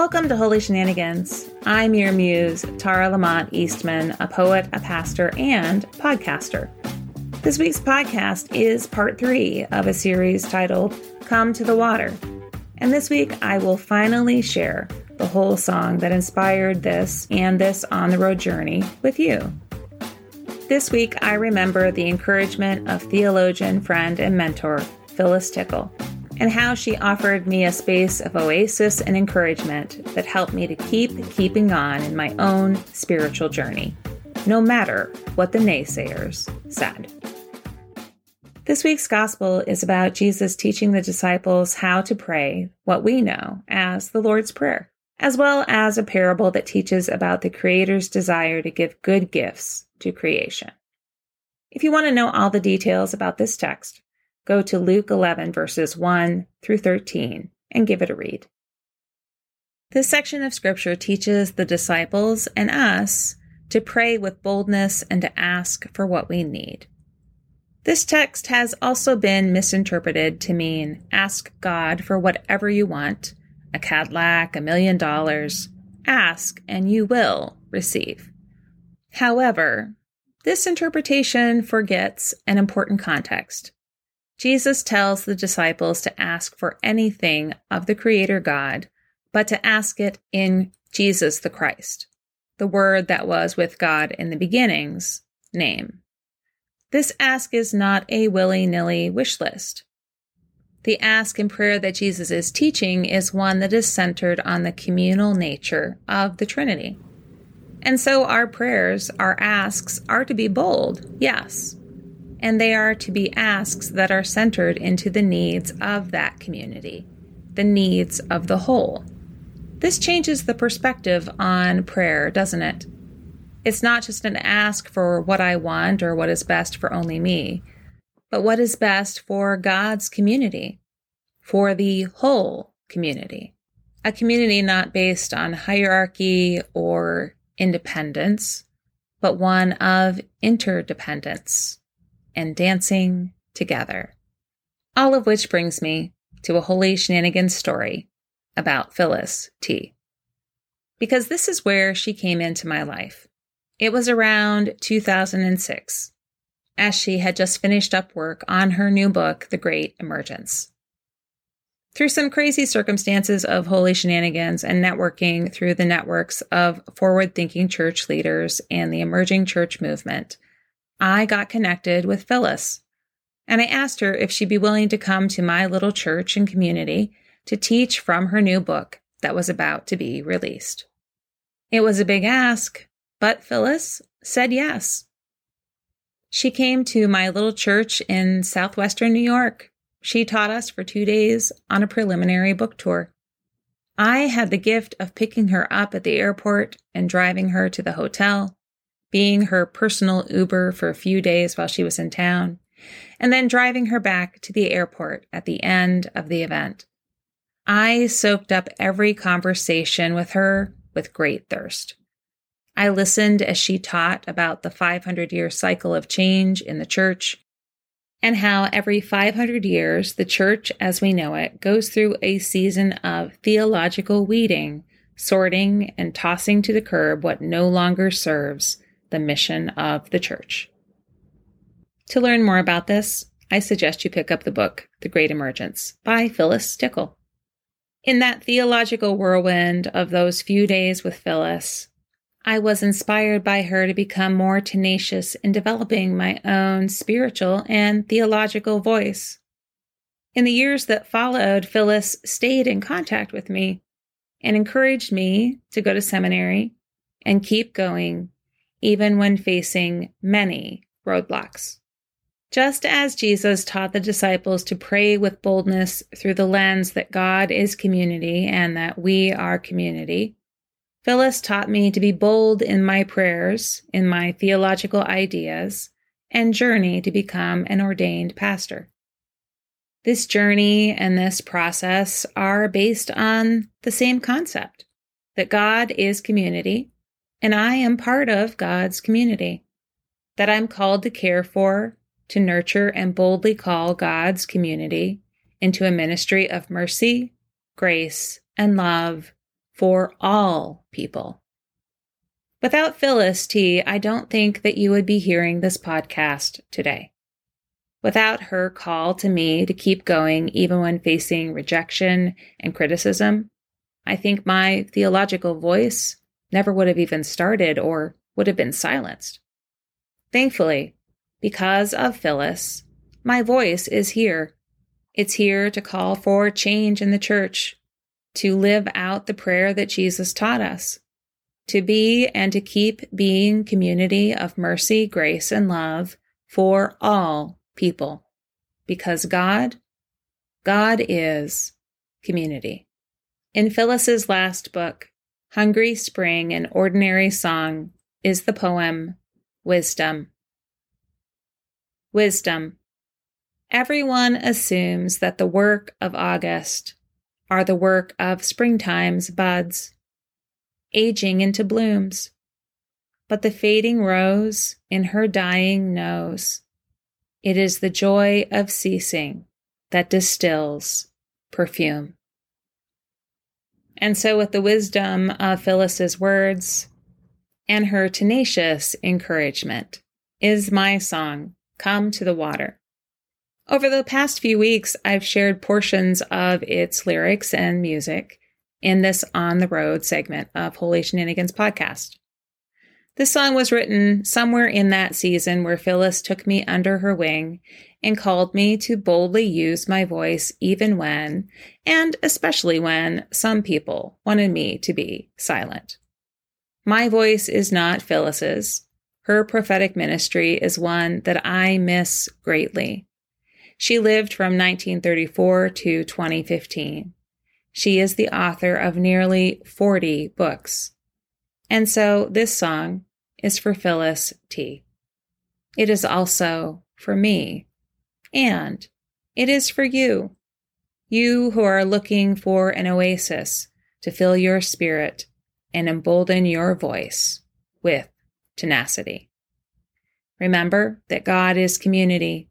Welcome to Holy Shenanigans. I'm your muse, Tara Lamont Eastman, a poet, a pastor, and podcaster. This week's podcast is part three of a series titled Come to the Water. And this week, I will finally share the whole song that inspired this and this on the road journey with you. This week, I remember the encouragement of theologian, friend, and mentor Phyllis Tickle and how she offered me a space of oasis and encouragement that helped me to keep keeping on in my own spiritual journey, no matter what the naysayers said. This week's gospel is about Jesus teaching the disciples how to pray what we know as the Lord's Prayer, as well as a parable that teaches about the Creator's desire to give good gifts to creation. If you want to know all the details about this text, go to Luke 11, verses 1 through 13, and give it a read. This section of Scripture teaches the disciples and us to pray with boldness and to ask for what we need. This text has also been misinterpreted to mean ask God for whatever you want a Cadillac, a million dollars. Ask and you will receive. However, this interpretation forgets an important context. Jesus tells the disciples to ask for anything of the Creator God, but to ask it in Jesus the Christ, the Word that was with God in the beginning's name. This ask is not a willy nilly wish list. The ask and prayer that Jesus is teaching is one that is centered on the communal nature of the Trinity. And so our prayers, our asks, are to be bold, yes, and they are to be asks that are centered into the needs of that community, the needs of the whole. This changes the perspective on prayer, doesn't it? It's not just an ask for what I want or what is best for only me, but what is best for God's community, for the whole community. A community not based on hierarchy or independence, but one of interdependence and dancing together. All of which brings me to a holy shenanigans story about Phyllis T. Because this is where she came into my life. It was around 2006, as she had just finished up work on her new book, The Great Emergence. Through some crazy circumstances of holy shenanigans and networking through the networks of forward thinking church leaders and the emerging church movement, I got connected with Phyllis. And I asked her if she'd be willing to come to my little church and community to teach from her new book that was about to be released. It was a big ask, but Phyllis said yes. She came to my little church in southwestern New York. She taught us for two days on a preliminary book tour. I had the gift of picking her up at the airport and driving her to the hotel, being her personal Uber for a few days while she was in town, and then driving her back to the airport at the end of the event. I soaked up every conversation with her with great thirst. I listened as she taught about the 500 year cycle of change in the church and how every 500 years the church as we know it goes through a season of theological weeding, sorting, and tossing to the curb what no longer serves the mission of the church. To learn more about this, I suggest you pick up the book, The Great Emergence by Phyllis Tickle. In that theological whirlwind of those few days with Phyllis, I was inspired by her to become more tenacious in developing my own spiritual and theological voice. In the years that followed, Phyllis stayed in contact with me and encouraged me to go to seminary and keep going, even when facing many roadblocks. Just as Jesus taught the disciples to pray with boldness through the lens that God is community and that we are community, Phyllis taught me to be bold in my prayers, in my theological ideas, and journey to become an ordained pastor. This journey and this process are based on the same concept that God is community, and I am part of God's community, that I'm called to care for, to nurture, and boldly call God's community into a ministry of mercy, grace, and love for all people. Without Phyllis T., I don't think that you would be hearing this podcast today. Without her call to me to keep going even when facing rejection and criticism, I think my theological voice never would have even started or would have been silenced. Thankfully, because of Phyllis, my voice is here. It's here to call for change in the church, to live out the prayer that Jesus taught us, to be and to keep being community of mercy, grace, and love for all people. Because God, God is community. In Phyllis's last book, Hungry Spring, and Ordinary Song, is the poem Wisdom. Wisdom. Everyone assumes that the work of August are the work of springtime's buds, aging into blooms. But the fading rose in her dying knows it is the joy of ceasing that distills perfume. And so, with the wisdom of Phyllis's words and her tenacious encouragement, is my song, Come to the Water. Over the past few weeks, I've shared portions of its lyrics and music in this On the Road segment of Holy Shenanigans podcast. This song was written somewhere in that season where Phyllis took me under her wing and called me to boldly use my voice even when, and especially when, some people wanted me to be silent. My voice is not Phyllis's. Her prophetic ministry is one that I miss greatly. She lived from 1934 to 2015. She is the author of nearly 40 books. And so this song is for Phyllis T. It is also for me. And it is for you. You who are looking for an oasis to fill your spirit and embolden your voice with tenacity. Remember that God is community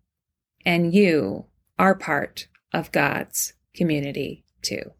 and you are part of God's community too.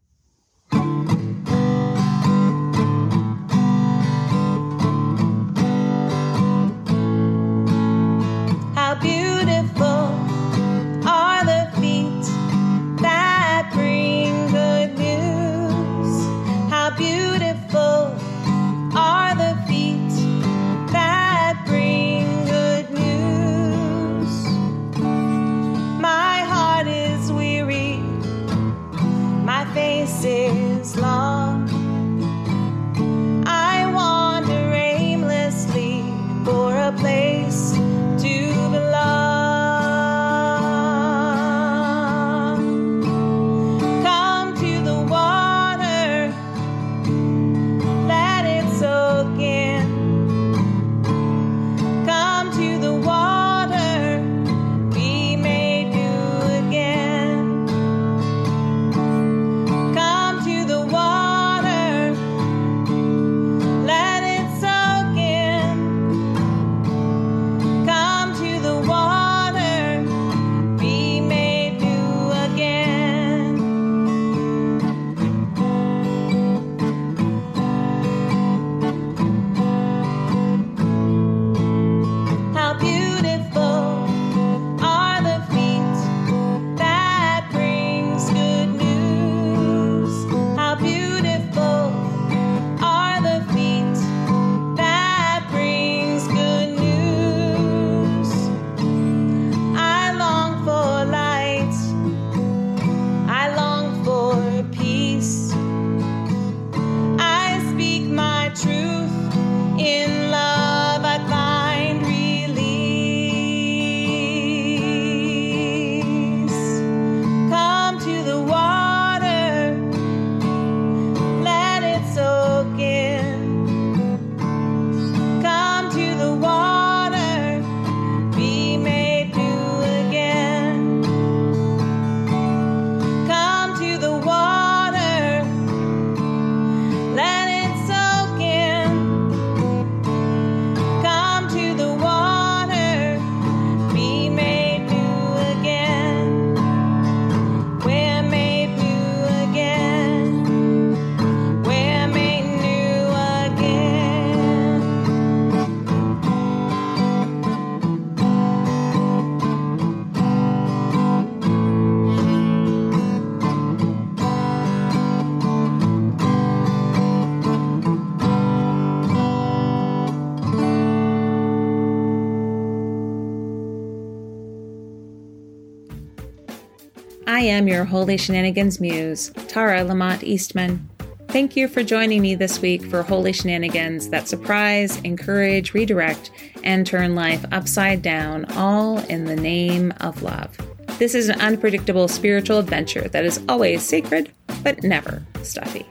I am your Holy Shenanigans Muse, Tara Lamont Eastman. Thank you for joining me this week for Holy Shenanigans that surprise, encourage, redirect, and turn life upside down, all in the name of love. This is an unpredictable spiritual adventure that is always sacred, but never stuffy.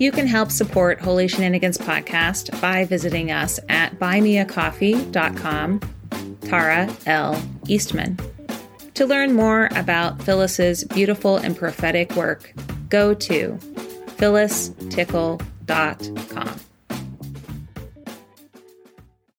You can help support Holy Shenanigans podcast by visiting us at buymeacoffee.com, Tara L. Eastman. To learn more about Phyllis's beautiful and prophetic work, go to phyllistickle.com.